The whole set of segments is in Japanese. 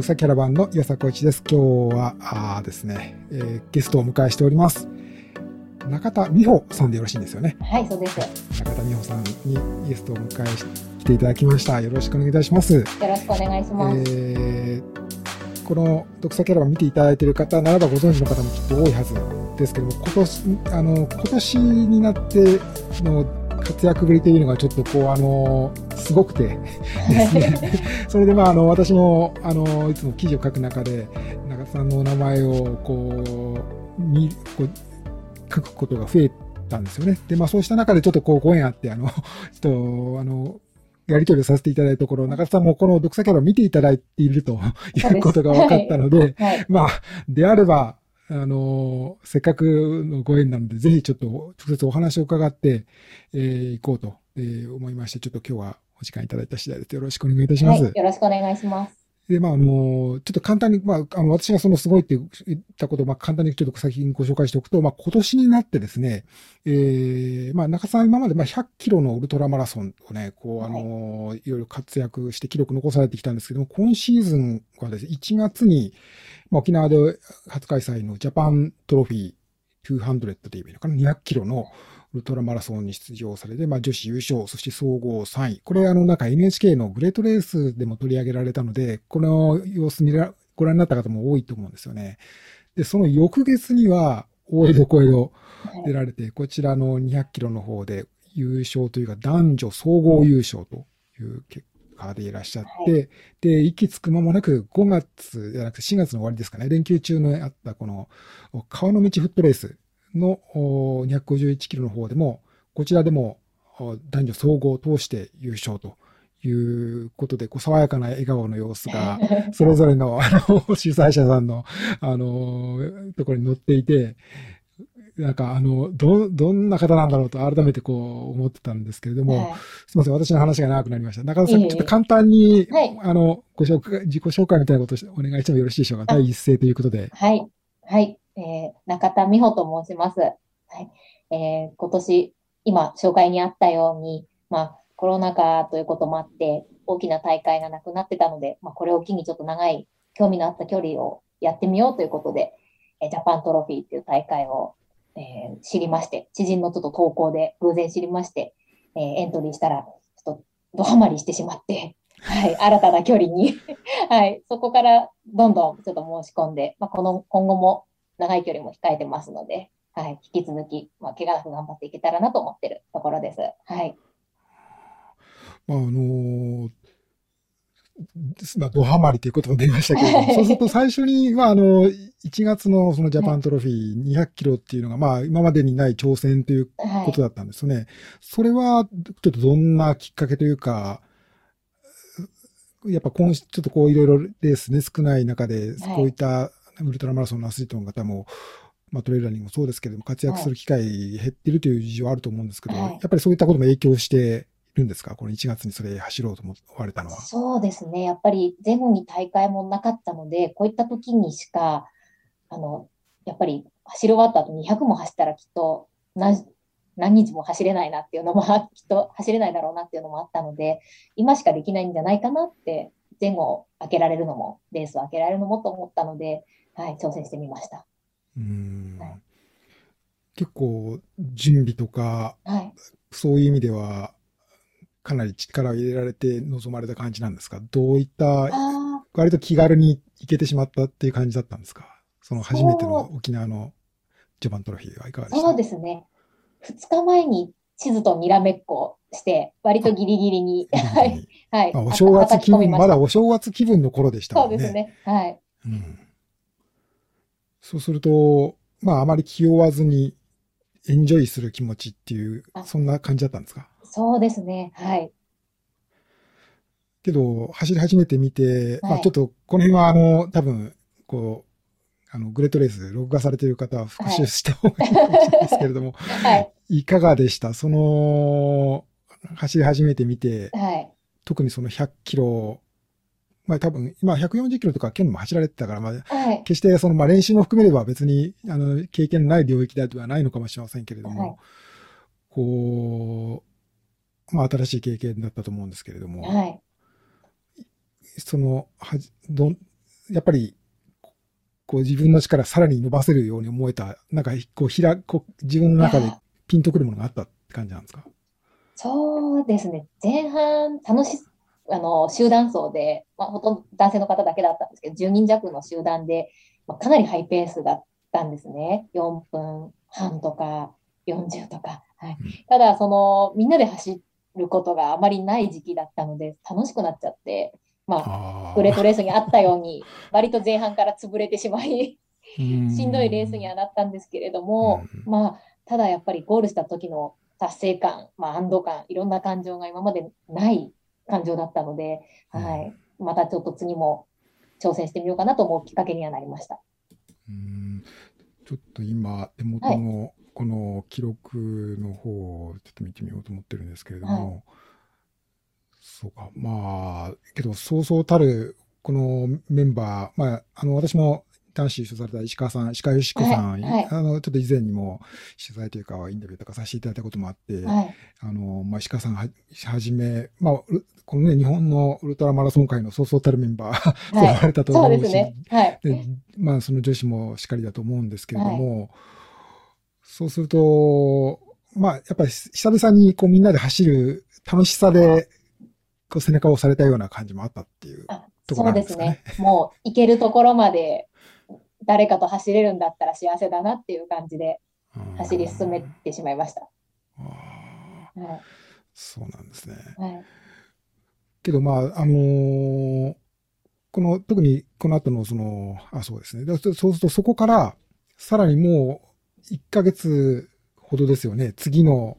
ー、さキャラバンの岩佐光一です。今日は、あですね、えー、ゲストをお迎えしております。中田美穂さんでよろしいんですよね。はい、そうです。中田美穂さんにゲストをお迎えしていただきました。よろしくお願いいたします。よろしくお願いします。えー、この読者キャラバン見ていただいている方ならばご存知の方もきっと多いはずですけども、今年、あの、今年になっての活躍ぶりというのがちょっとこう、あの、すごくて ですね。それでまあ、あの、私も、あの、いつも記事を書く中で、中田さんのお名前を、こう、見、こう、書くことが増えたんですよね。で、まあそうした中でちょっとこうご縁あって、あの、ちょっと、あの、やり取りをさせていただいたところ、中田さんもこの読者キャラを見ていただいているということが分かったので、はいはい、まあ、であれば、あの、せっかくのご縁なので、ぜひちょっと直接お話を伺って、えー、行こうと、えー、思いまして、ちょっと今日はお時間いただいた次第です。よろしくお願いいたします。はい、よろしくお願いします。で、まあ、あの、ちょっと簡単に、まあ、あの、私がそのすごいって言ったことを、まあ、簡単にちょっと先にご紹介しておくと、まあ、今年になってですね、ええー、まあ、中さん今まで、まあ、100キロのウルトラマラソンをね、こう、あの、はい、いろいろ活躍して記録残されてきたんですけども、今シーズンはですね、1月に、まあ、沖縄で初開催のジャパントロフィー200っていう意味のかな、200キロの、ウルトラマラソンに出場されて、まあ、女子優勝、そして総合3位。これ、あの、なんか NHK のグレートレースでも取り上げられたので、この様子見ら、ご覧になった方も多いと思うんですよね。で、その翌月には、大江戸小江戸出られて、こちらの200キロの方で優勝というか、男女総合優勝という結果でいらっしゃって、で、息つく間もなく5月じゃなくて4月の終わりですかね、連休中のあったこの川の道フットレースの251キロの方でも、こちらでも男女総合を通して優勝ということで、こう爽やかな笑顔の様子が、それぞれのあの主催者さんのあのところに載っていて、なんか、あの、ど、どんな方なんだろうと改めてこう思ってたんですけれども、はい、すみません、私の話が長くなりました。中田さん、ちょっと簡単に、はい、あの、ご紹介、自己紹介みたいなことをお願いしてもよろしいでしょうか。第一声ということで。はい。はい。えー、中田美穂と申します。はい。えー、今年、今、紹介にあったように、まあ、コロナ禍ということもあって、大きな大会がなくなってたので、まあ、これを機にちょっと長い、興味のあった距離をやってみようということで、えジャパントロフィーっていう大会を、えー、知りまして、知人のちょっと投稿で偶然知りまして、えー、エントリーしたら、ちょっとドハマりしてしまって、はい、新たな距離に はい、そこからどんどんちょっと申し込んで、まあ、この、今後も長い距離も控えてますので、はい、引き続き、まあ、怪我なく頑張っていけたらなと思ってるところです。はい。まあ、あのーまあ、ドハマりということも出ましたけれども、そうすると最初に、まあ、あの、1月のそのジャパントロフィー200キロっていうのが、まあ、今までにない挑戦ということだったんですよね。はい、それは、ちょっとどんなきっかけというか、やっぱ今、ちょっとこういろいろレースね、少ない中で、こういったウルトラマラソンのアスリートの方も、まあ、トレーラーにもそうですけれども、活躍する機会減ってるという事情はあると思うんですけど、はい、やっぱりそういったことも影響しているんですか？この1月にそれ走ろうと思われたのは。そうですね。やっぱり前後に大会もなかったので、こういった時にしか、あの、やっぱり走り終わった後200も走ったらきっと何、何日も走れないなっていうのも、きっと走れないだろうなっていうのもあったので、今しかできないんじゃないかなって、前後を開けられるのも、レースを開けられるのもと思ったので、はい、挑戦してみました。うん、はい、結構、準備とか、はい、そういう意味では、かなり力を入れられて臨まれた感じなんですか？どういった、割と気軽に行けてしまったっていう感じだったんですか？その初めての沖縄のジャパントロフィーはいかがでした？そうですね。2日前に地図とにらめっこして、割とギリギリに。はい。はい。お正月気分、まだお正月気分の頃でしたもんね。そうですね。はい。うんそうすると、まあ、あまり気負わずにエンジョイする気持ちっていう、そんな感じだったんですか？そうですね。はい。けど、走り始めてみて、はい、まあ、ちょっと、この辺は、あの、多分、こう、あの、グレートレース、録画されている方は復習した方がいいかもしれないですけれども、はい。いかがでした？その、走り始めてみて、はい。特にその100キロまあ多分、今140キロとか県も走られてたから、まあ、はい、決してその、まあ練習も含めれば別に、あの、経験のない領域ではないのかもしれませんけれども、はい、こう、まあ新しい経験だったと思うんですけれども、はい、その、はじ、ど、やっぱり、こう自分の力さらに伸ばせるように思えた、なんかこうひら、こう自分の中でピンとくるものがあったって感じなんですか？そうですね。前半、楽し、あの、集団走で、まあ、ほとんど男性の方だけだったんですけど、10人弱の集団で、まあ、かなりハイペースだったんですね。4分半とか、40とか。はい。ただ、その、みんなで走ることがあまりない時期だったので、楽しくなっちゃって、まあ、グレートレースにあったように、割と前半から潰れてしまいしんどいレースにはなったんですけれども、まあ、ただやっぱりゴールした時の達成感、まあ、安堵感、いろんな感情が今までない感情だったので、はい、またちょっと次も挑戦してみようかなと思うきっかけにはなりました。うん。ちょっと今、手元のこの記録の方をちょっと見てみようと思ってるんですけれども、はいそうか。まあ、けど、そうそうたる、このメンバー、まあ、あの、私も男子取材された石川さん、石川よしこさん、はいはい、あの、ちょっと以前にも取材というか、インタビューとかさせていただいたこともあって、はい、あの、まあ、石川さんははじめ、まあ、このね、日本のウルトラマラソン界のそうそうたるメンバー、そう言われたと思うし、ですね。はい。で、まあ、その女子もしっかりだと思うんですけれども、そうすると、まあ、やっぱり久々にこうみんなで走る楽しさで、こう背中を押されたような感じもあったっていうところなんですかね。そうですね。もう行けるところまで誰かと走れるんだったら幸せだなっていう感じで走り進めてしまいました。はい、そうなんですね。はい、けどまあ、あのー、この、特にこの後のその、あ、そうですね。そうするとそこからさらにもう1ヶ月ほどですよね。次の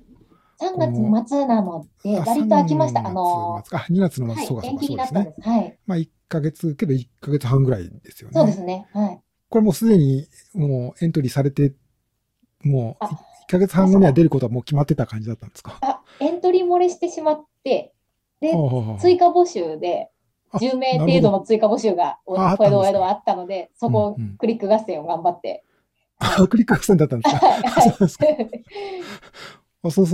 3月末なので、割と空きました。あのー、あ、2月の末、そうかそうか、そうですね。はい。まあ1ヶ月、けど1ヶ月半ぐらいですよね。そうですね。はい。これもうすでにもうエントリーされて、もう1ヶ月半後には出ることはもう決まってた感じだったんですか？あ、エントリー漏れしてしまって、で、追加募集で、10名程度の追加募集が、小江戸小江戸はあったので、そこをクリック合戦を頑張って。あ、クリック合戦だったんですか？はい。そうす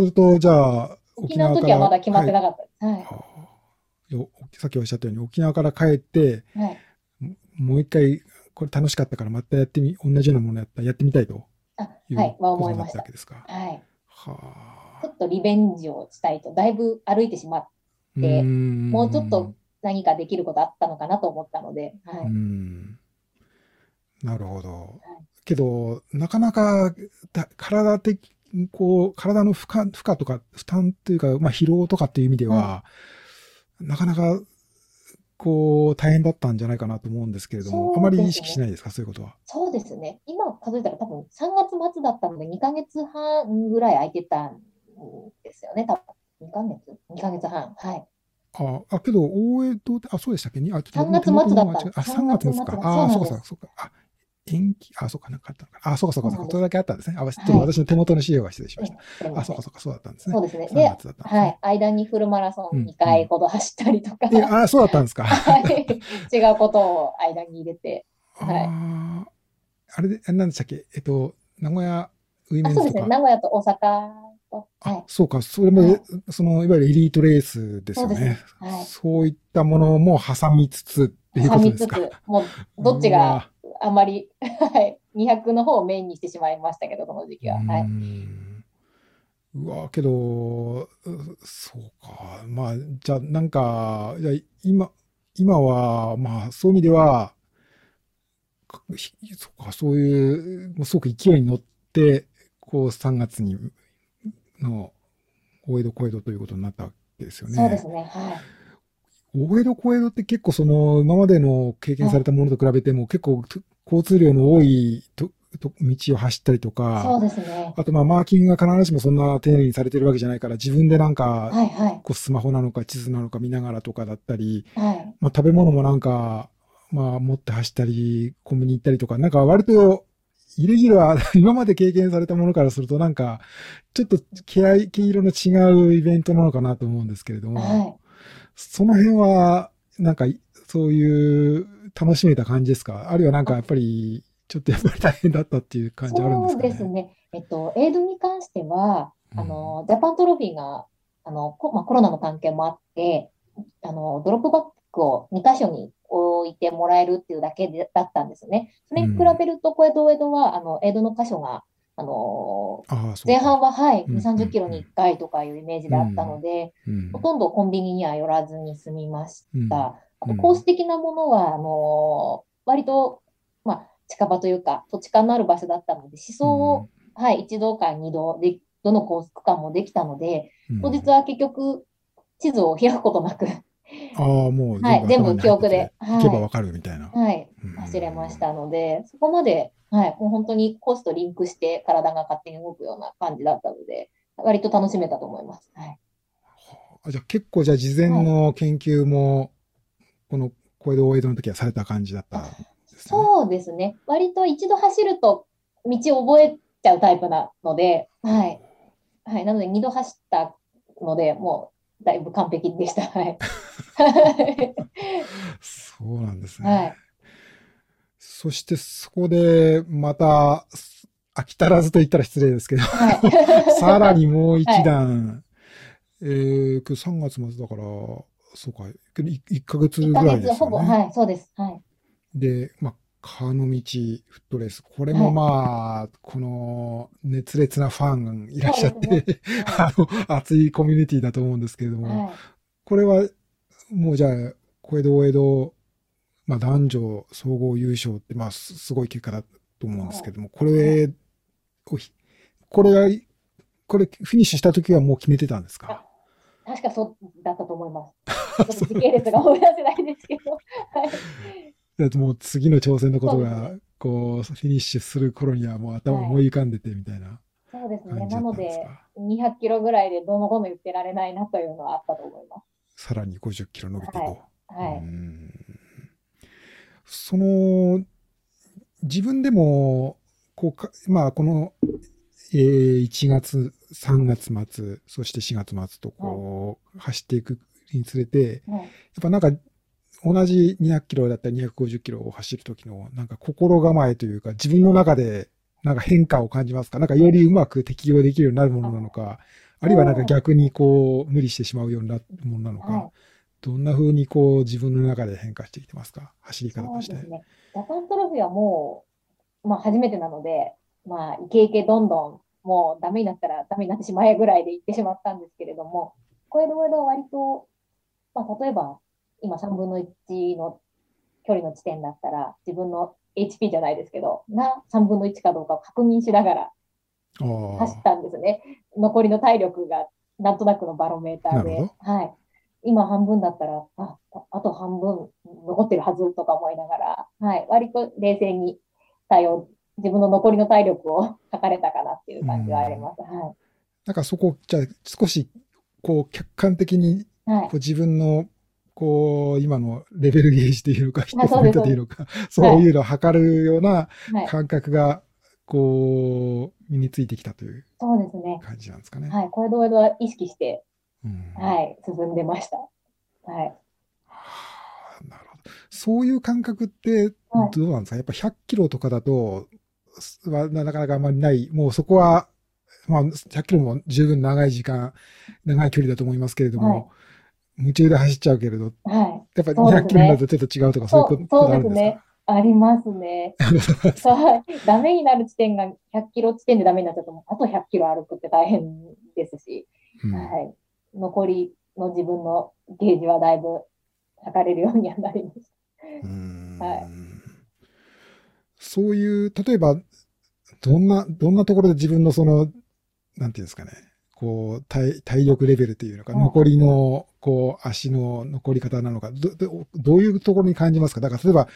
ると、じゃあ、沖縄の時はまだ決まってなかったです。はい。さっきおっしゃったように、沖縄から帰って、はい、もう一回、これ楽しかったからまたやってみ、同じようなものやったやってみたいとはい、は思いました。はい。はあ。ちょっとリベンジをしたいと、だいぶ歩いてしまって、もうちょっと何かできることあったのかなと思ったので、はい。なるほど。はい、けど、なかなか体的こう、体の負荷、負荷とか負担というか、まあ疲労とかっていう意味では、うん、なかなか、こう、大変だったんじゃないかなと思うんですけれども、ね、あまり意識しないですか、そういうことは。そうですね。今数えたら多分3月末だったので2ヶ月半ぐらい空いてたんですよね、多分。2ヶ月 ?2 ヶ月半。はい。あ、あ、けど、大江戸あ、そうでしたっけ？あ、ちょっと3月末だった。あ、3月末か。あ、そうか、そうか。あ、延期、あ、そうか、なかったのかあ、そうか、そうか、そうか、それだけあったんですね。あ、ちょっと私の手元の資料が失礼しました。はい、あ、そうか、そうか、そうだったんですね。そうですね。で、ね、はい。間にフルマラソン2回ほど走ったりとか。うん、あ、そうだったんですか。はい。違うことを間に入れて。はい。ああれで、何でしたっけ？えっと、名古屋ウィメンズとか。そうですね。名古屋と大阪と。はい。そうか、それも、その、いわゆるエリートレースですよね。そうはい。そういったものも挟みつつっていうことですか。挟みつつ、もう、どっちが、あまり、はい。200の方をメインにしてしまいましたけど、この時期は。はい。うわけど、そうか。まあ、じゃあ、なんか、じゃ今、今は、まあ、そういう意味では、そうか、そういう、もうすごく勢いに乗って、こう、3月に、の、大江戸小江戸ということになったわけですよね。そうですね、はい。大江戸小江戸って結構その、今までの経験されたものと比べても、結構交通量の多いとと道を走ったりとか、そうですね。あとまあマーキングが必ずしもそんな丁寧にされてるわけじゃないから、自分でなんか、はいはい、こうスマホなのか地図なのか見ながらとかだったり、はい、まあ食べ物もなんか、まあ持って走ったり、コンビニ行ったりとか、なんか割と、イレギュラー、今まで経験されたものからするとなんか、ちょっと毛合い、毛色の違うイベントなのかなと思うんですけれども、はい、その辺は、なんか、そういう楽しめた感じですか？あるいはなんかやっぱり、ちょっとやっぱり大変だったっていう感じあるんですか、ね、そうですね。えっと、エイドに関しては、あの、ジャパントロフィーが、あの、コ,、まあ、コロナの関係もあって、あの、ドロップバックを2箇所に置いてもらえるっていうだけでだったんですね。それに比べると、小江戸江戸は、あの、江戸の箇所が、あのー、前半は、はい、2、30キロに1回とかいうイメージであったので、ほとんどコンビニには寄らずに済みました。あと、コース的なものは、あのー、割と、まあ、近場というか、土地勘のある場所だったので、思想を、はい、一度か二度で、どのコース区間もできたので、当日は結局、地図を開くことなくああ、もうはい、全部記憶で。行けばわかるみたいな。はい。走れましたので、そこまで、はい、もう本当にコースとリンクして体が勝手に動くような感じだったので、割と楽しめたと思います。はい。あじゃあ結構じゃあ事前の研究も、この小江戸大江戸の時はされた感じだったね？そうですね。割と一度走ると道を覚えちゃうタイプなので、はい。はい。なので二度走ったので、もうだいぶ完璧でした。はい。そうなんですね。はい。そしてそこでまた、飽き足らずと言ったら失礼ですけど、はい、さらにもう一段、はい、えー、3月末だから、そうか、1, 1ヶ月ぐらいですね。ほぼ、はい、そうです。はい。で、まあ、川の道フットレース。これもまあ、はい、この熱烈なファンいらっしゃって、ね。はい、あの、熱いコミュニティだと思うんですけれども、はい、これはもうじゃあ、小江戸大江戸、まあ男女総合優勝って、まあすごい結果だと思うんですけども、これを、これが、これフィニッシュした時はもう決めてたんですか？確かそうだったと思います。ちょっと時系列が思い出せないですけど。はいだってもう次の挑戦のことが、こう、フィニッシュする頃にはもう頭思い浮かんでてみたいな、そうですね。なので、200キロぐらいでどのこの言ってられないなというのはあったと思います。さらに50キロ伸びてと。はい。はい、その、自分でも、こうか、まあ、この、えー、1月、3月末、そして4月末とこう、はい、走っていくにつれて、はい、やっぱなんか同じ200キロだったり250キロを走るときの、なんか心構えというか、自分の中でなんか変化を感じますか？なんかよりうまく適用できるようになるものなのか、あるいはなんか逆にこう、無理してしまうようになるものなのか、どんな風にこう、自分の中で変化してきてますか？走り方として。そうですね。ジャパントロフィーはもう、まあ初めてなので、まあ、イケイケどんどん、もうダメになったらダメになってしまえぐらいで行ってしまったんですけれども、小江戸は割と、まあ例えば、今3分の1の距離の地点だったら、自分の HP じゃないですけど、が3分の1かどうかを確認しながら走ったんですね。残りの体力がなんとなくのバロメーターで。はい。今半分だったら、あ、あと半分残ってるはずとか思いながら、はい。割と冷静に対応、自分の残りの体力を測れたかなっていう感じはあります。はい。なんかそこ、じゃあ少し、こう、客観的に、こう自分のこう、今のレベルゲージというのか、ヒットポイントというのか、そういうのを測るような感覚が、こう、身についてきたというそうですね。感じなんですかね。はい。これどは意識して、うん、はい、進んでました。はい。はあ、なるほど。そういう感覚って、どうなんですか、やっぱ100キロとかだと、はなかなかあんまりない。もうそこは、まあ、100キロも十分長い時間、長い距離だと思いますけれども、はい夢中で走っちゃうけれど、はい。やっぱ200キロになるとちょっと違うとか、そういうことあるんですか？そうですね。ありますね。はい。ダメになる地点が100キロ地点でダメになっちゃうと、あと100キロ歩くって大変ですし、うん、はい。残りの自分のゲージはだいぶ測れるようにはなりました。はい。そういう、例えば、どんな、どんなところで自分のその、なんていうんですかね、こう、体、体力レベルというのか、残りの、こう、足の残り方なのか、ど、どういうところに感じますか？だから、例えば、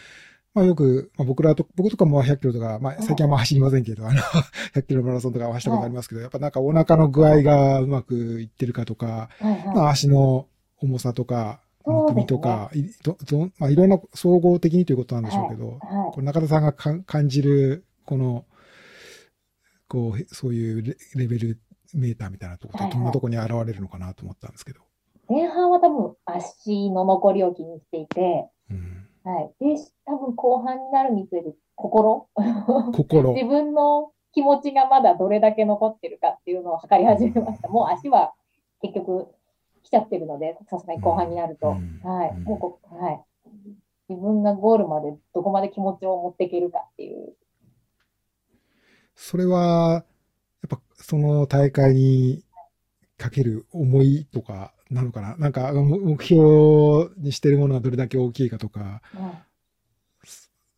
まあよく、まあ僕らと、僕とかも100キロとか、まあ最近はまあ走りませんけど、あの、100キロマラソンとか走ったことありますけど、やっぱなんかお腹の具合がうまくいってるかとか、まあ足の重さとか、首とか、いどどまあいろんな総合的にということなんでしょうけど、これ中田さんがか感じる、この、こう、そういうレベルメーターみたいなところってどんなところに現れるのかなと思ったんですけど。前半は多分足の残りを気にしていて、うん、はい。で、多分後半になるにつれて心？心 自分の気持ちがまだどれだけ残ってるかっていうのを測り始めました。もう足は結局来ちゃってるので、さすがに後半になると。うんはい。うんもうこ、はい。自分がゴールまでどこまで気持ちを持っていけるかっていう。それは、やっぱその大会にかける思いとかなのかななんかも目標にしてるものがどれだけ大きいかとか、はい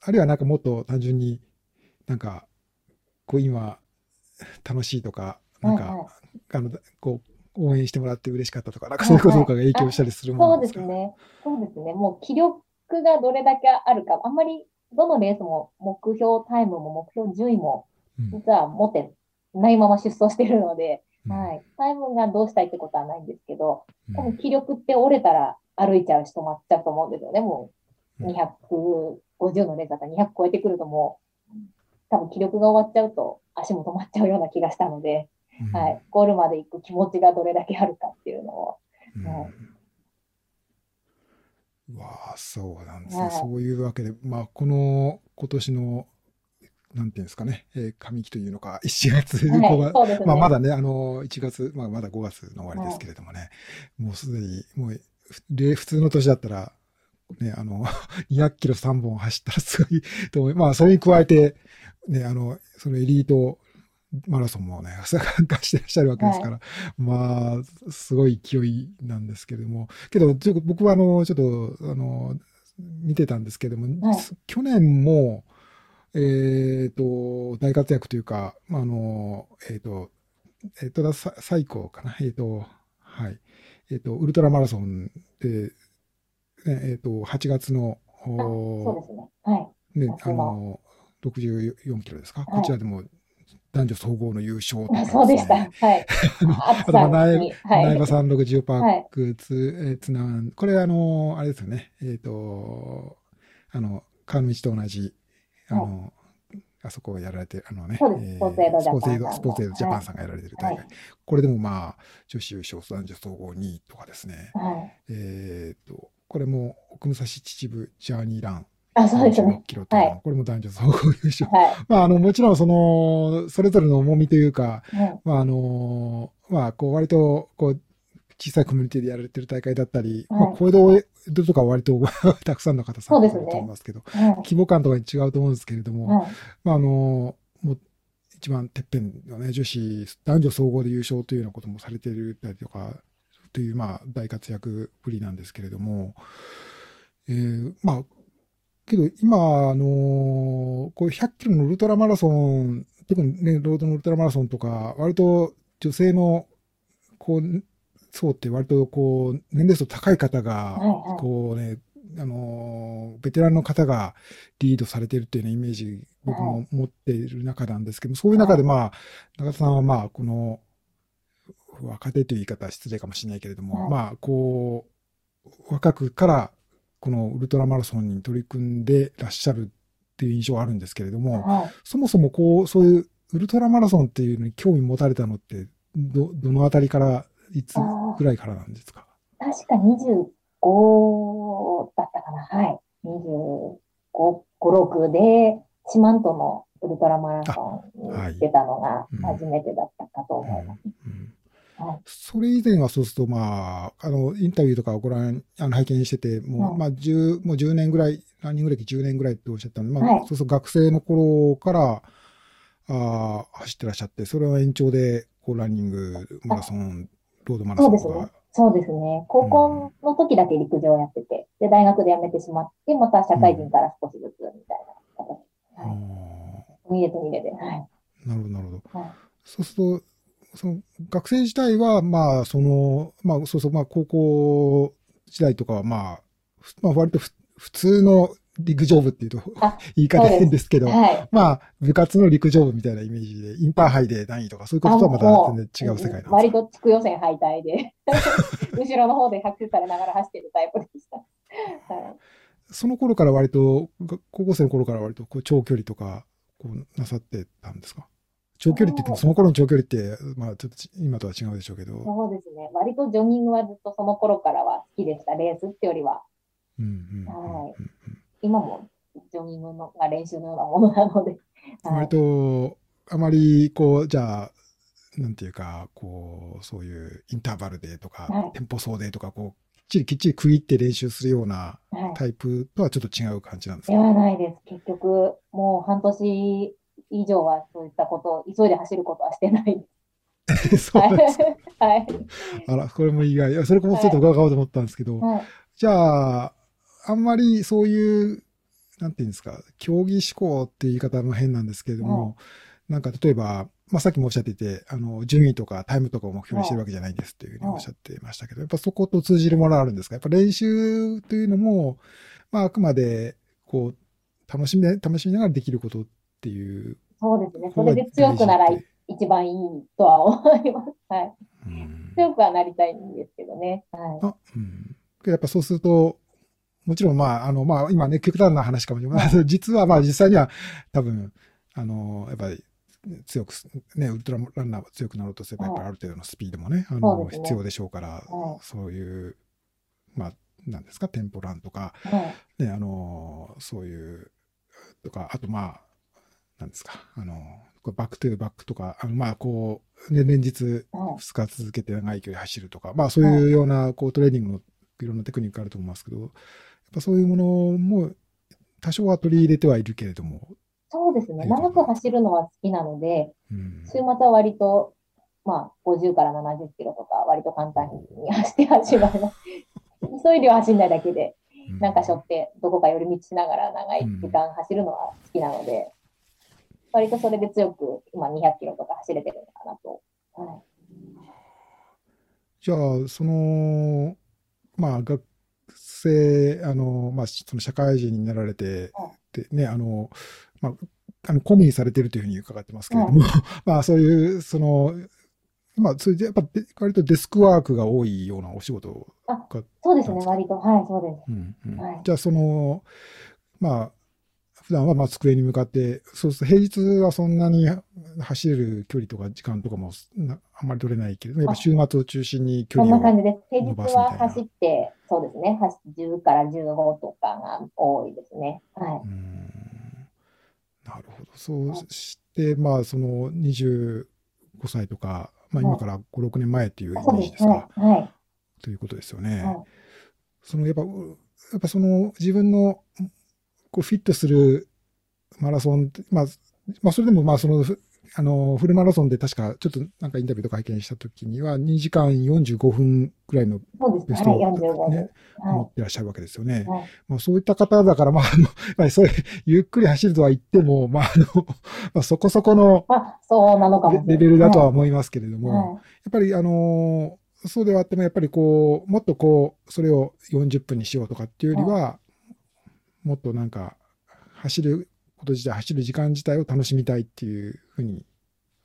あるいはなんかもっと単純になんか、こう今楽しいとか、なんか、はいはいあの、こう応援してもらって嬉しかったとか、なんかそういうこととかが影響したりするものですか？うですね。そうですね。もう気力がどれだけあるか、あんまりどのレースも目標タイムも目標順位もうん。実は持ってないまま出走してるので、うんはい。タイムがどうしたいってことはないんですけど、うん多分気力って折れたら歩いちゃうし止まっちゃうと思うんですよね。もううん250のレースだったら200超えてくるともう、多分気力が終わっちゃうと足も止まっちゃうような気がしたので、うんはい。ゴールまで行く気持ちがどれだけあるかっていうのを、うんはい。うわあ、そうなんですね。はいそういうわけで、まあ、この今年の、なんていうんですかね、えー上期というのか、1月、はい5月。そうですね。まあ、まだね、あの、1月、まあ、まだ5月の終わりですけれどもね、もうすでに、もう、普通の年だったら、ね、あの、200キロ3本走ったらすごいと思い、まあ、それに加えて、ね、あの、そのエリートマラソンもね、参加してらっしゃるわけですから、まあ、すごい勢いなんですけれども、けど、僕はあの、ちょっと、あの、見てたんですけれども、はい。去年も、えっ、と、大活躍というか、まああの、えっ、と、えっ、とだ、さ最高かな。えっ、と、はい。えっ、と、ウルトラマラソンで、ねえっ、と、8月の、あそうおですね。はい。ね、あの、64キロですか、いこちらでも男女総合の優勝とかそうでした。ねはい。あと。苗場山麓ジオパークつ、えー津南、これあの、あれですよね、えっ、と、あの、川の道と同じ、あの、あそこをやられてる、あのね、スポーツエイドジャパンスポーツエイドジャパンさんがやられてる大会。はいこれでもまあ、女子優勝、男女総合2位とかですね、はい。えっ、と、これも奥武蔵秩父ジャーニーラン、あ、そうです46ね。キロとはこれも男女総合優勝。はまあ、あの、もちろん、その、それぞれの重みというか、い。はい。まあ、あの、まあ、こう、割と、こう、小さいコミュニティでやられてる大会だったり、はいまあ、小江戸とかは割と たくさんの方参加されると思いますけど、はい。規模感とかに違うと思うんですけれども、はい。まあ、あの、もう、一番てっぺんのね、女子、男女総合で優勝というようなこともされているたりとか、という、まあ、大活躍ぶりなんですけれども、えーまあ、けど今、あのこういう100キロのウルトラマラソン、特にね、ロードのウルトラマラソンとか、割と女性の、こう、層って割とこう、年齢層高い方がこうね、あのベテランの方がリードされているっていうようなイメージ、僕も持っている中なんですけども、そういう中でまあ、中田さんはまあ、この、若手という言い方は失礼かもしれないけれども、はい。まあ、こう、若くから、このウルトラマラソンに取り組んでらっしゃるっていう印象はあるんですけれども、はい。そもそもこう、そういうウルトラマラソンっていうのに興味持たれたのって、ど、どのあたりから、いつぐらいからなんですか？確か25だったかな。はい。25、5、6で、四万十のウルトラマラソンに出たのがうん。初めてだったかと思います。それ以前はそうすると、まあ、あの、インタビューとかをご覧、あの、拝見してて、もう、はい。まあ、10、もう10年ぐらい、ランニング歴10年ぐらいっておっしゃったんで、まあ、はい。そうすると学生の頃から、あー走ってらっしゃって、それは延長で、こう、ランニング、マラソン、ロードマラソンそうですね。そうですね。高校の時だけ陸上やってて、で、大学で辞めてしまって、また社会人から少しずつみたいな形。あはい。ー見れて見れて。はい。なるほど、なるほど。はいそうすると、その学生時代は、まあ、その、まあ、そうそう、まあ、高校時代とかは、まあ、ふまあ、割とふ普通の陸上部っていうとあ、言い方変ですけど、はい。まあ、部活の陸上部みたいなイメージで、インターハイで何位とか、そういうこととはまた全然違う世界なんです割と地区予選敗退で、後ろの方で拍手されながら走ってるタイプでした。はい。その頃から割と、が高校生の頃から割とこう長距離とか、こう、なさってたんですか？長距離って言っても、その頃の長距離って、まあ、ちょっとち今とは違うでしょうけど、そうですね。割とジョギングはずっとその頃からは好きでした。レースってよりは、うんうんうんうんはい今もジョギングのが練習のようなものなので。はい割。と、あまり、こう、じゃあ、なんていうか、こう、そういうインターバルでとか、はいテンポ走でとか、こう、きっちりきっちり区切って練習するようなはい。タイプとはちょっと違う感じなんですでか？はないです。結局、もう半年以上はそういったことを、急いで走ることはしてない。そうです。はい。あら、これも意外。いやそれもちょっと伺おうと思ったんですけど、はい。じゃあ、あんまりそういう、なんていうんですか、競技志向っていう言い方も変なんですけれども、なんか例えば、まあ、さっきもおっしゃっていて、あの、順位とかタイムとかを目標にしてるわけじゃないんですっていうふうにおっしゃってましたけど、やっぱそこと通じるものあるんですか？やっぱ練習というのも、まあ、あくまで、こう、楽しみで、楽しみながらできることっていう。そうですね。それで強くならい一番いいとは思います。はい。うん強くはなりたいんですけどね。はい。あ、うん。やっぱそうすると、もちろんまあ、あの、まあ今ね、極端な話かもしれない。実はまあ実際には多分、あの、やっぱり強くす、ね、ウルトラランナーが強くなろうとすれば、やっぱりある程度のスピードもね、あその、ね必要でしょうから、はいそういう、まあ、なんですか、 tempo run とか、はい。ね、あの、そういう、とか、あとまあ、なんですか、あの、 back to back とか、あのまあ、こう、ね、連日、はい。2日続けて長い距離走るとか、まあそういうようなこうトレーニングのいろんなテクニックあると思いますけど、ぱそういうものも多少は取り入れてはいるけれども、そうですね。長く走るのは好きなので、うん、週末は割と、まあ、50から70キロとか、割と簡単に走ってしまいます。急いでは走んないだけで、なんかしょって、どこか寄り道しながら長い時間走るのは好きなので、割とそれで強く、今200キロとか走れてるのかなと。はい。じゃあ、その、まあ学生、あの、まあその社会人になられては、でね、あの、まあ、あの、コミにされてるというふうに伺ってますけれども、まあそういう、その、まあ、それでやっぱで割とデスクワークが多いようなお仕事あがそうですね、割と。はい、そうです。うんうん。はい。じゃあ、その、まあ、普段はまあ机に向かって、そうすると平日はそんなに走れる距離とか時間とかもなあんまり取れないけれども、やっぱ週末を中心に距そん離を。な感じです。平日伸ばすみたいなは走って、そうですね、走10から15とかが多いですね。はうんなるほど。そうして、まあ、その25歳とか、まあ今から5、6年前っていうイい。メ。ージですすはいか。。はい。ということですよね。はいそのやっぱ、うやっぱその自分のこうフィットするマラソンまあ、まあそれでもまあその、ふあの、フルマラソンで確かちょっとなんかインタビューとか拝見したときには2時間45分くらいの。ベストはい、を45ねで、す。は持ってらっしゃるわけですよね。い。はい。まあそういった方だから、まああの、やっぱりそういう、ゆっくり走るとは言っても、まああの、まあそこそこのまあ、そうなのか。レベルだとはは思いますけれども、い。やはいっぱりあのーそうではあっても、やっぱりこう、もっとこう、それを40分にしようとかっていうよりは、もっとなんか、走ること自体、走る時間自体を楽しみたいっていうふうに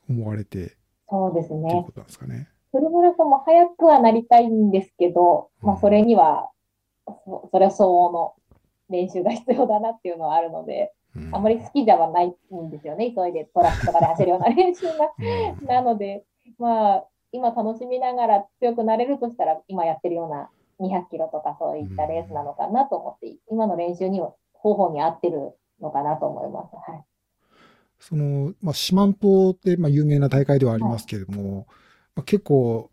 思われて、そうですというねこ。となんですかね。フルマラソンも早くはなりたいんですけど、まあ、それには、そそれは相応の練習が必要だなっていうのはあるので、うんあまり好きではないんですよね。急いでトラックとかで走るような練習が。うんなので、まあ、今楽しみながら強くなれるとしたら、今やってるような200キロとかそういったレースなのかなと思って、今の練習には方法に合ってるのかなと思います。はい。その、まあ、四万十って、まあ、有名な大会ではありますけれども、まあ、結構、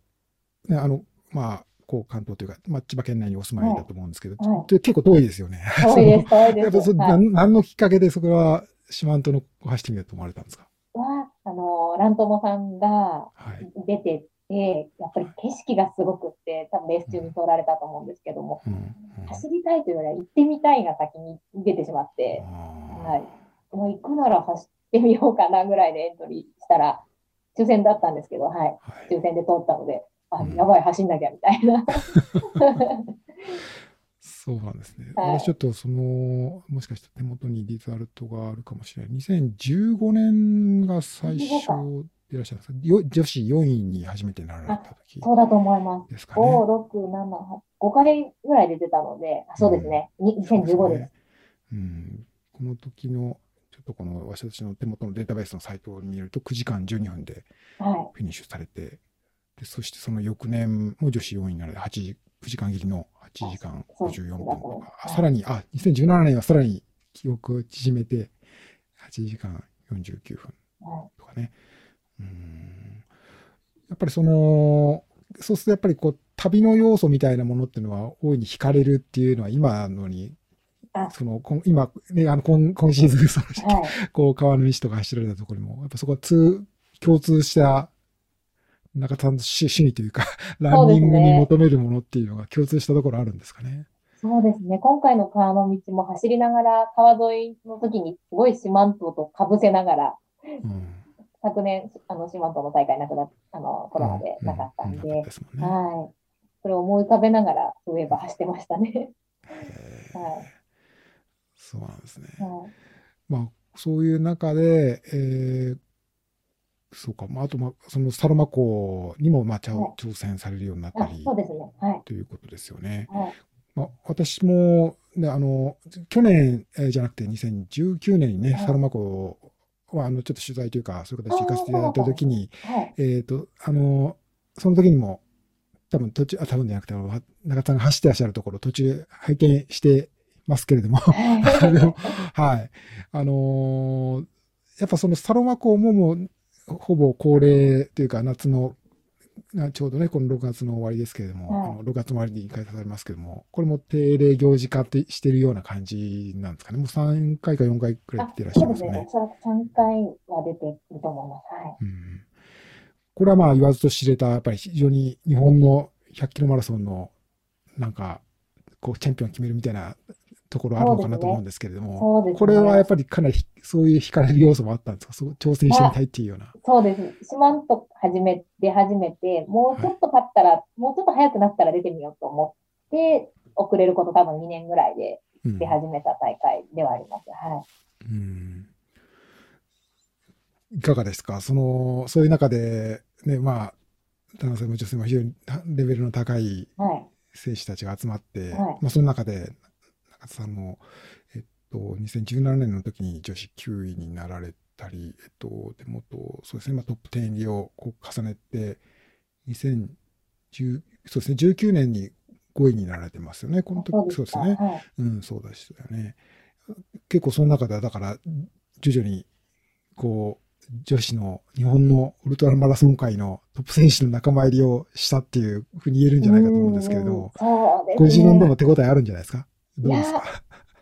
ね、あの、まあ、こう関東というか、まあ、千葉県内にお住まいだと思うんですけど、はいで結構遠いですよね。遠いです、遠い やっぱそです。はい何何のきっかけでそこは四万十の走ってみようと思われたんですか？は、あの、ラントモさんがはい。出てて、やっぱり景色がすごくって、多分レース中に通られたと思うんですけども、うんうん走りたいというよりは行ってみたいが先に出てしまって、はい。もう行くなら走ってみようかなぐらいでエントリーしたら、抽選だったんですけど、はい。はい抽選で通ったので、あうん、やばい、走んなきゃみたいな。そうなんですね。はい私ちょっとその、もしかしたら手元にリザルトがあるかもしれない。2015年が最初でいらっしゃるんですか？よ女子4位に初めてなられた時そうだと思います。5、ですかね。6、7、8、5回ぐらいで出たので、あそうですね。に2015です。うん、この時の、ちょっとこの私の手元のデータベースのサイトを見ると、9時間12分ではフィニッシュされて、でそしてその翌年も女子4位になられて、8時、9時間切りの8時間そう54分だと思うあさらに、あ、2017年はさらに記憶を縮めて、8時間49分い。はいとかね。うん。やっぱりその、そうするとやっぱりこう、旅の要素みたいなものっていうのは大いに惹かれるっていうのは今のに、その、今、ね、あの、今、今シーズン、その、はい、こう、川の道とか走られたところにも、やっぱそこは通、共通した中田さんの趣味というか、ランニングに求めるものっていうのが共通したところあるんですかね。そうですね。今回の川の道も走りながら、川沿いの時にすごい四万十と被せながら、うん、昨年、あの、四万十の大会なくなあの、コロナでなかったんで、うんうんね、はい。それを思い浮かべながら、そういえば走ってましたね。はい。そうなんですね。はい、まあ、そういう中で、えー、そうか。まあ、あと、まあ、そのサロマ湖にも、まあ、挑戦されるようになったり、そうですね。はい。ということですよね。はい。まあ、私も、ね、あの、去年、えー、じゃなくて2019年にね、サロマ湖は、あの、ちょっと取材というか、そういう形で行かせていただいたときに、えっ、ー、と、あの、その時にも、多分途中、あ、多分じゃなくて、中田さんが走ってらっしゃるところ、途中拝見してますけれども、はい。あのー、やっぱそのサロマ湖ももう、ほぼ恒例というか、夏の、ちょうどね、この6月の終わりですけれども、はい、あの6月終わりに開催されますけれども、これも定例行事化ってしてるような感じなんですかね。もう3回か4回くらい出てらっしゃいますね。そうですね。おそらく3回は出てると思います。はい。うん、これはまあ言わずと知れた、やっぱり非常に日本の100キロマラソンの、なんか、こう、チャンピオンを決めるみたいなところあるのかなと思うんですけれども、ねね、これはやっぱりかなりそういう惹かれる要素もあったんですか？そう挑戦してみたいっていうような。そうです。四万と始め、出始めて、もうちょっと経ったら、はい、もうちょっと早くなったら出てみようと思って、遅れること多分2年ぐらいで出始めた大会ではあります。うん、はい。うんいかがですか？その、そういう中で、ね、まあ、男性も女性も非常にレベルの高い選手たちが集まって、はい、まあ、その中で、さんも、えっと、2017年の時に女子9位になられたり、えっと、でもと、そうですね、まあ、トップ10入りをこう重ねて、2010、そうですね、19年に5位になられてますよね、この時、そうですね。はい、うん、そうでしたよね。結構その中では、だから、徐々に、こう、女子の日本のウルトラマラソン界のトップ選手の仲間入りをしたっていうふうに言えるんじゃないかと思うんですけれども、ね、ご自分でも手応えあるんじゃないですか？どうですか？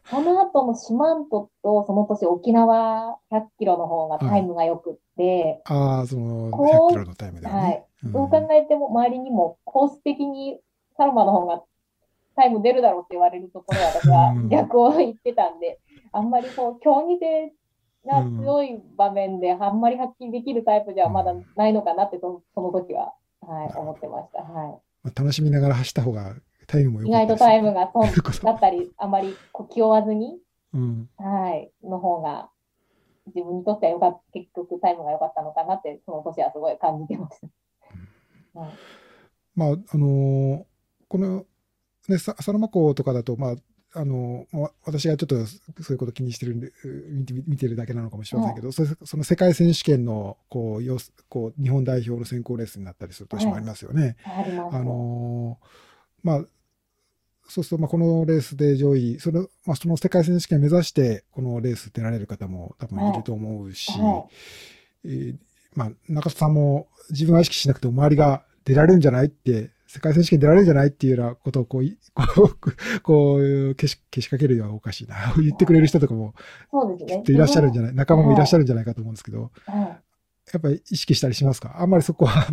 その後の四万十とその年沖縄100キロの方がタイムが良くって、ああ、その100キロのタイムで、ね、はい。うん、どう考えても周りにもコース的にサロマの方がタイム出るだろうって言われるところは私は逆を言ってたんで、あんまりこう競技性が強い場面であんまり発揮できるタイプではまだないのかなってその時は、はい、思ってました。はい。楽しみながら走った方がタイムも意外とタイムがそうだったり、あまり気負わずに、うん、はい、の方が、自分にとってはよかった、結局タイムが良かったのかなって、その年はすごい感じてました。うん、まあ、あのー、この、ね、ササロマ湖とかだと、まあ、あの、私がちょっとそういうこと気にしてるんで、見てるだけなのかもしれませんけど、はい、その世界選手権のこうよこう日本代表の選考レースになったりする年もありますよね。はい、あのまあ、そうすると、まあ、このレースで上位、その、まあ、その世界選手権を目指して、このレース出られる方も多分いると思うし、はい、えー、まあ、中田さんも自分は意識しなくても周りが出られるんじゃないって世界選手権出られるんじゃないっていうようなことをこう、こう、こう、消し、消しかけるようはおかしいな。言ってくれる人とかも、そうですね。いらっしゃるんじゃない、仲間もいらっしゃるんじゃないかと思うんですけど、はい、やっぱり意識したりしますか？あんまりそこは、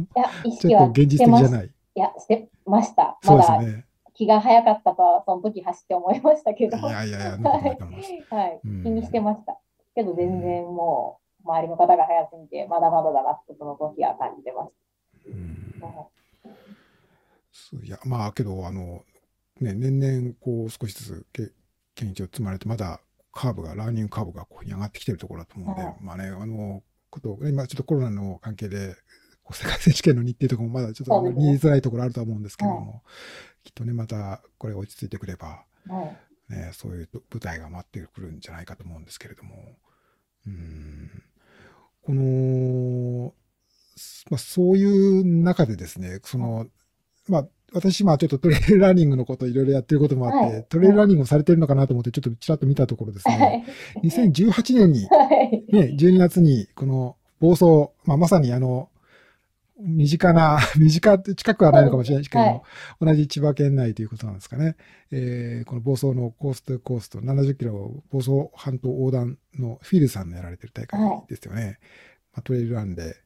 ちょっと現実的じゃない。いや、してました。まだ、ね、気が早かったとは、その時走って思いましたけど。いやいやいや、はい。気にしてました。けど全然もう、周りの方が早すぎて、まだまだだなってその時は感じてました。うんはいいや、まあ、けど、あの、ね、年々、こう、少しずつけ、検知を積まれて、まだカーブが、ラーニングカーブがこうに上がってきてるところだと思うので、まあね、あの、こと、今ちょっとコロナの関係で、世界選手権の日程とかもまだちょっと見えづらいところあると思うんですけども、きっとね、またこれが落ち着いてくれば、ね、そういう舞台が待ってくるんじゃないかと思うんですけれども、うん、この、まあ、そういう中でですね、その、まあ、私、まあちょっとトレイルランニングのこといろいろやってることもあって、はい、トレイルランニングをされてるのかなと思って、ちょっとちらっと見たところですね、はい、2018年に、ね、12月にこの暴走、まあまさにあの、身近な、身近、近くはないのかもしれないですけども、はい同じ千葉県内ということなんですかね。えーこの房総のコーストコースト70キロ房総半島横断のフィルさんのやられてる大会ですよね。まあ、トレイルランで、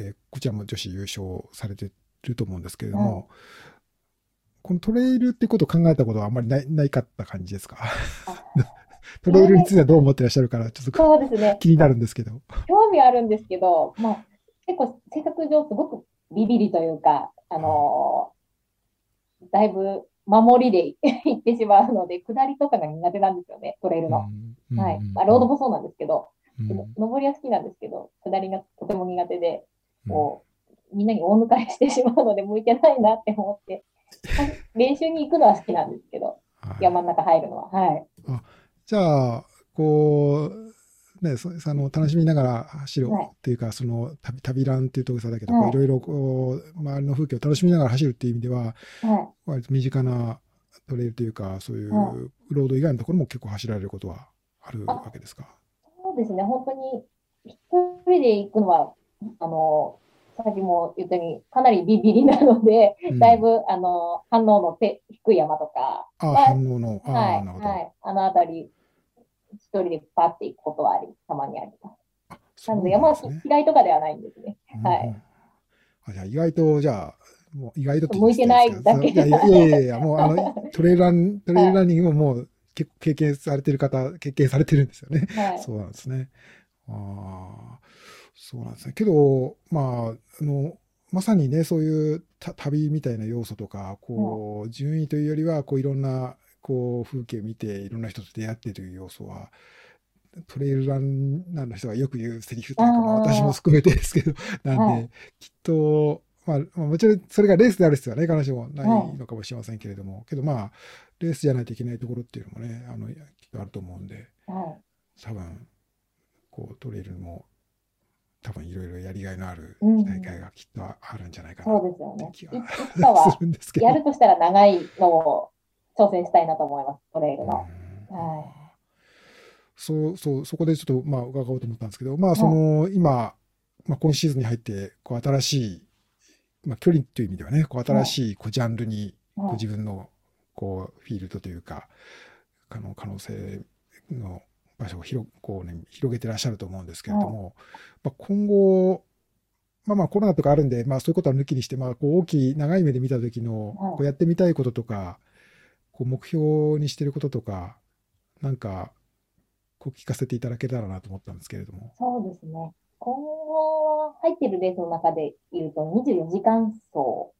えーこちらも女子優勝されてると思うんですけれども、はいこのトレイルってことを考えたことはあんまりない、ないかった感じですか？あ トレイルについてはどう思ってらっしゃるから、ちょっとそうですね。気になるんですけど。興味あるんですけど、まあ、結構性格上すごくビビりというか、あのーだいぶ守りで 行ってしまうので、下りとかが苦手なんですよね、トレイルの。うんはい。まあ、ロードもそうなんですけど、登りは好きなんですけど、下りがとても苦手で、うんこう、みんなに大抜かれしてしまうので、向いてないなって思って、練習に行くのは好きなんですけど、はい山の中入るのは。はい。じゃあ、こう、ね、そその楽しみながら走るはい。っていうか、その旅旅ランっていうところだけど、はい。ろいろこう周りの風景を楽しみながら走るっていう意味では、はい。割と身近なトレイルというか、そういうはロード以外のところも結構走られることはあるわけですか？そうですね、本当に一人で行くのは、あの、さっきも言ったように、かなりビビりなので、うん。だいぶ、あの、反応の手低い山とか、あ反応の、ああ、はい、なるほど。はい、あのあたり、一人でパって行くことはあり、たまにあります。なので、山はですね嫌いとかではないんですね。はいあじゃあ意外と、じゃあ、もう意外と向いてないだけいやいやいやいやもうあの、トレイルラン、トレイルランニングももう結構経験されてる方、経験されてるんですよね。はい。そうなんですね。ああ、そうなんですね。けど、まあ、あの、まさにね、そういうた旅みたいな要素とか、こう、順位というよりは、こう、いろんな、こう、風景を見て、いろんな人と出会ってという要素は、トレイルランナーの人がよく言うセリフというか、私も含めてですけど、なんで、はいきっと、まあ、まあもちろんそれがレースである必要はね、彼女もないのかもしれませんけれども、けどまあ、レースじゃないといけないところっていうのもね、あの、きっとあると思うんで、はい。多分こうトレイルも多分いろいろやりがいのあるうん大会がきっとあるんじゃないかそなうですよね。気いが するんですけど。やるとしたら長いのを挑戦したいなと思います、トレイルの。うん。はい。そうそうそこでちょっとまあ伺おうと思ったんですけど、まあその今、まあ、今シーズンに入ってこう新しい、まあ、距離という意味ではねこう新しいこうジャンルにこうはい自分のこうフィールドというか可能可能性の場所を広こう、ね、広げてらっしゃると思うんですけれども、まあ、今後、まあまあコロナとかあるんで、まあそういうことは抜きにして、まあこう大きい長い目で見た時の、はい。こうやってみたいこととか、こう目標にしてることとか、なんか、こう聞かせていただけたらなと思ったんですけれども。そうですね。今後入ってるレースの中で言うと24時間走。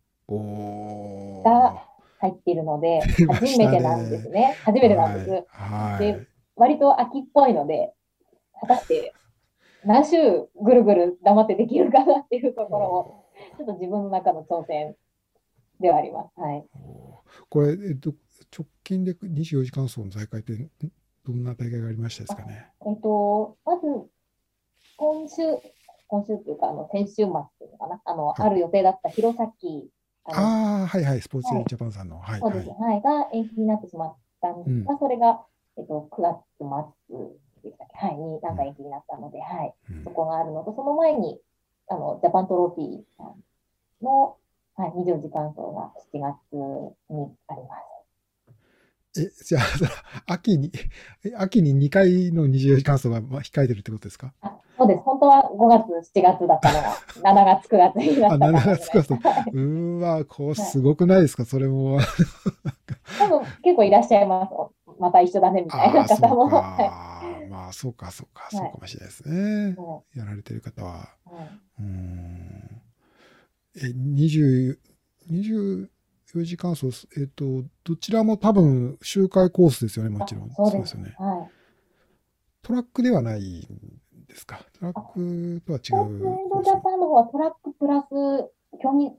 が入っているので、初めてなんですね。初めてなんです。はい。はいで割と秋っぽいので、果たして何周ぐるぐる黙ってできるかなっていうところを、ちょっと自分の中の挑戦ではあります。はい。これ、えっと、直近で24時間走の大会って、んどんな大会がありましたですかね？えっと、まず、今週、今週っていうか、あの、先週末っていうのかな、あの、はい。ある予定だった弘前、あの、ああ、はいはい、スポーツはいジャパンさんの。はい、はそうですね。い。、はい、が延期になってしまったんですが、それが、えっと、9月末でしたっけ、はい、になんか延期になったので、はい、うん。そこがあるのと、その前に、あの、ジャパントロフィーさんの、はい、24時間走が7月にあります。え、じゃあ、秋に、え秋に2回の24時間走がまあ控えてるってことですか？あそうです。本当は5月、7月だったのが、7月、9月になったあ、かも7月9月。うーわ、こう、すごくないですか？それも。多分結構いらっしゃいます。また一緒だね、みたいな方も。まあ、そうか、そうか、いそうかもしれないですね。はやられてる方は。いはいうーん。え、20、24時間走、えっと、どちらも多分周回コースですよね、もちろん。あそうですよね。はい。トラックではないんですか？トラックとは違うツエンコース？ドジャパンの方はトラックプラス競技、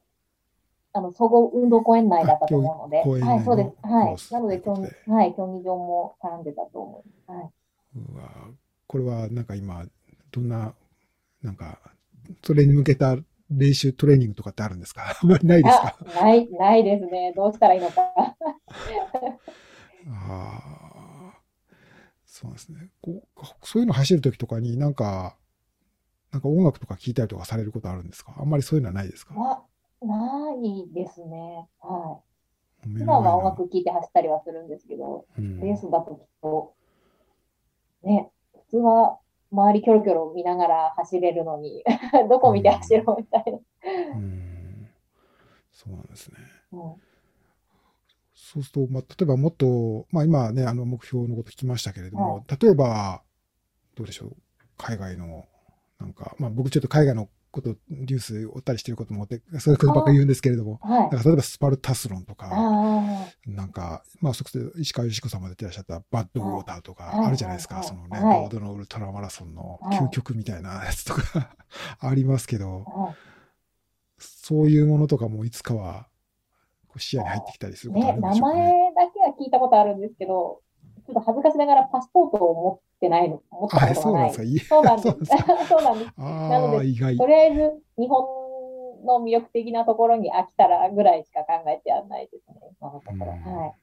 あの、総合運動公園内だったと思うので、のはい、そうです。はい。なので、競技、はい、競技場も絡んでたと思います。はい。うわこれはなんか今、どんな、なんか、それに向けた練習、トレーニングとかってあるんですか？あんまりないですか？あ、ない、ないですね。どうしたらいいのか。ああ、そうですね。こうそういうの走るときとかになんか、なんか音楽とか聴いたりとかされることあるんですか？あんまりそういうのはないですか？は、ないですね。はい。普普段は音楽聴いて走ったりはするんですけど、うんレースだときっと、ね、普通は周りキョロキョロ見ながら走れるのに、どこ見て走ろうみたいな。うん。そうなんですね。うん。そうすると、まあ、例えばもっと、まあ今ね、あの目標のこと聞きましたけれども、例えば、どうでしょう、海外の、なんか、まあ僕ちょっと海外のこと、ニュース追ったりしてることもあって、そういうことばっかり言うんですけれども、はい。なんか例えばスパルタスロンとか、あなんか、まあ、そこで石川義子さんも出てらっしゃったバッドウォーターとかはい。あるじゃないですか、はい。そのね、はい。ロードのウルトラマラソンのはい。究極みたいなやつとか ありますけど。そういうものとかもいつかは視野に入ってきたりすることあるんでしょうかね。前だけは聞いたことあるんですけど、ちょっと恥ずかしながらパスポートを持ってないの、持ったあ、ことがない。そうなんですか。いいそうなんです。なんです。あなのあ、意外。とりあえず、日本の魅力的なところに飽きたらぐらいしか考えてはないですね、今のところ。うんはい。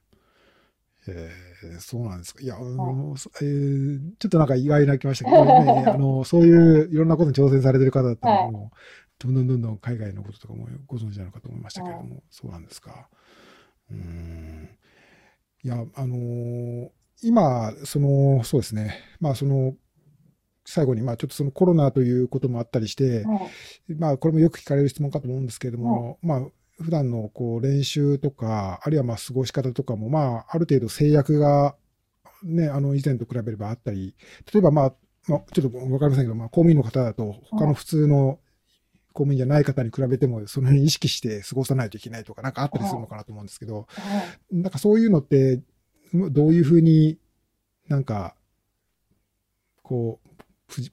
えーそうなんですか。いや、あのそえーちょっとなんか意外になきましたけど、ね、あの、そういういろんなことに挑戦されてる方だったら、はいもう、どんどんどんどん海外のこととかもご存知なのかと思いましたけれども、そうなんですか。うーん。いや、あのー今、その、そうですね。まあ、その、最後に、まあ、ちょっとそのコロナということもあったりして、はい。まあ、これもよく聞かれる質問かと思うんですけれども、まあ、普段のこう練習とか、あるいはまあ過ごし方とかも、まあ、ある程度制約が、ね、あの、以前と比べればあったり、例えばまあ、まあ、ちょっとわかりませんけど、まあ、公務員の方だと、他の普通の公務員じゃない方に比べても、その辺意識して過ごさないといけないとか、なんかあったりするのかなと思うんですけど、はい。なんかそういうのって、どういうふうになんか、こう、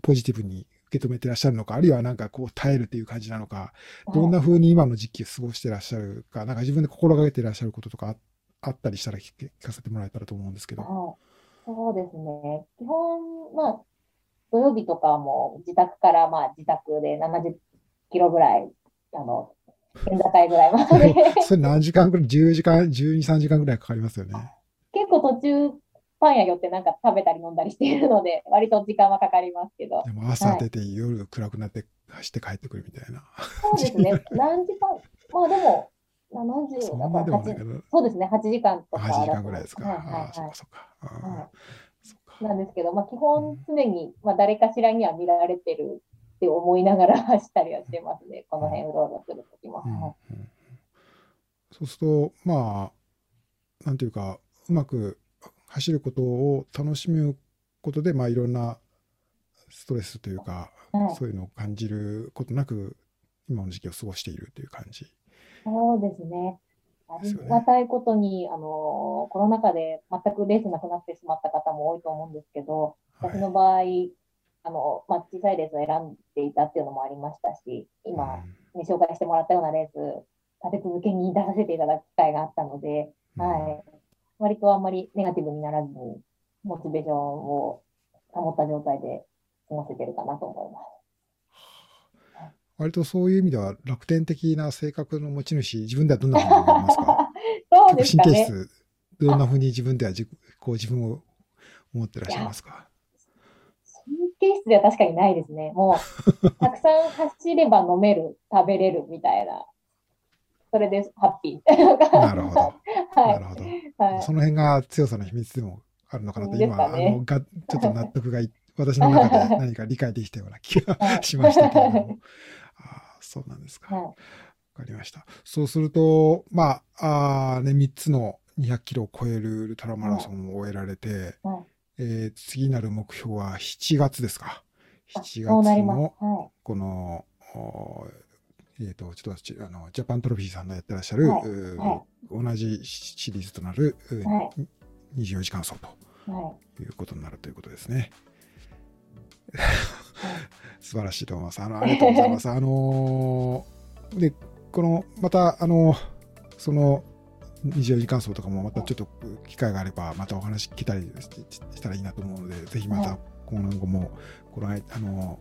ポジティブに受け止めてらっしゃるのか、あるいはなんかこう耐えるっていう感じなのか、どんな風に今の時期を過ごしてらっしゃるか、なんか自分で心がけてらっしゃることとかああったりしたら聞聞かせてもらえたらと思うんですけど。はいそうですね。基本、まあ、土曜日とかも自宅から、まあ、自宅で70キロぐらい、あの、県境ぐらいまでそれ何時間くらい ?10 時間、12、3時間くらいかかりますよね。結構途中、パン屋寄ってなんか食べたり飲んだりしているので、割と時間はかかりますけどで。も朝出て夜暗くなって走って帰ってくるみたいな。そうですね。何時間、まあでも、70そんだから8なでもないけ、ど、そうですね、8時間とか8時間ぐらいですか。はいはいああ、そっはかそっか。そっかい。なんですけど、まあ基本常に、まあ誰かしらには見られてるって思いながら走ったりはしてますね。この辺うろうろするときも。うんはいうんそうすると、まあ、なんていうか、うまく走ることを楽しむことで、まあ、いろんなストレスというか、はいそういうのを感じることなく、今の時期を過ごしているという感じ。そうですね。ありがたいことに、あの、コロナ禍で全くレースなくなってしまった方も多いと思うんですけど、はい私の場合、あの、まあ、小さいレースを選んでいたっていうのもありましたし、今、ね、紹介してもらったようなレース、立て続けに出させていただく機会があったので、うんはい。割とあんまりネガティブにならずに、モチベーションを保った状態で過ごせてるかなと思います。割とそういう意味では楽天的な性格の持ち主、自分ではどんなふうに思いますか？そうですかね。神経質、どんなふうに自分では自こう自分を思ってらっしゃいますか？神経質では確かにないですね。もう、たくさん走れば飲める、食べれるみたいな。それでハッピー。なるほど。はないる。ほど。はい。その辺が強さの秘密でもあるのかなと、今、ねあのがちょっと納得がい、私の中で何か理解できたような気がしましたけれども。ああそうなんですか。わはいかりました。そうすると、まあ、あーね、3つの200キロを超えるウルトラマラソンを終えられて、はいえー次なる目標は7月ですか。あ7そうなります。月の、はこの、おえっ、と、ちょっとち、あの、ジャパントロフィーさんのやってらっしゃる、同じシリーズとなる、うーい。はい。24時間走とはい。いうことになるということですね。素晴らしいと思います。あの、ありがとうございます。あのーで、この、また、あのその、24時間走とかもまたちょっと機会があれば、またお話聞けたりししたらいいなと思うので、ぜひまたはい今後も、この、あの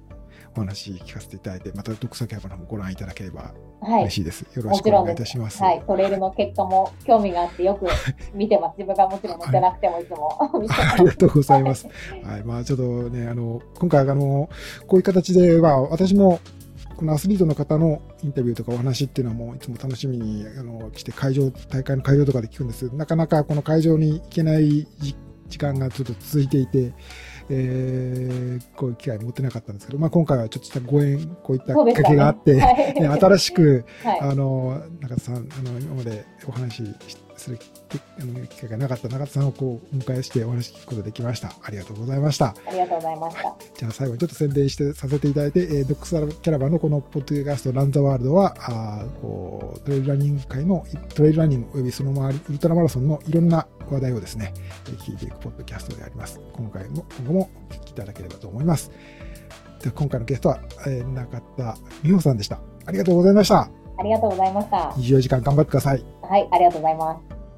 お話聞かせていただいて、また読書キャバの方もご覧いただければはい嬉。しいです。よろしくお願いいたします。はい、トレイルの結果も興味があってよく 見てます。自分がもちろん乗ってなくてもいつも。ありがとうございます。はい。まあちょっとね、あの、今回あの、こういう形で、まあ私も、このアスリートの方のインタビューとかお話っていうのはもういつも楽しみにあの来て会場、大会の会場とかで聞くんです。なかなかこの会場に行けないじ時間がちょっと続いていて、えーこういう機会持ってなかったんですけど、まあ今回はちょっとしたご縁、こういったきっかけがあって、はい。ね新しく、はい。あの中田さん、あの今までお話しする機会がなかった中田さんをこうお迎えしてお話聞くことができました。ありがとうございました。ありがとうございました。じゃあ最後にちょっと宣伝してさせていただいて、えードックスキャラバンのこのポッドキャストランザワールドは、あーこうトレイルランニング界のトレイルランニングおよびその周りウルトラマラソンのいろんな話題をですね、えー聞いていくポッドキャストであります。今回も、今後もお聞きいただければと思います。で今回のゲストは、えー中田美穂さんでした。ありがとうございました。ありがとうございました。24時間頑張ってください。はい、ありがとうございます。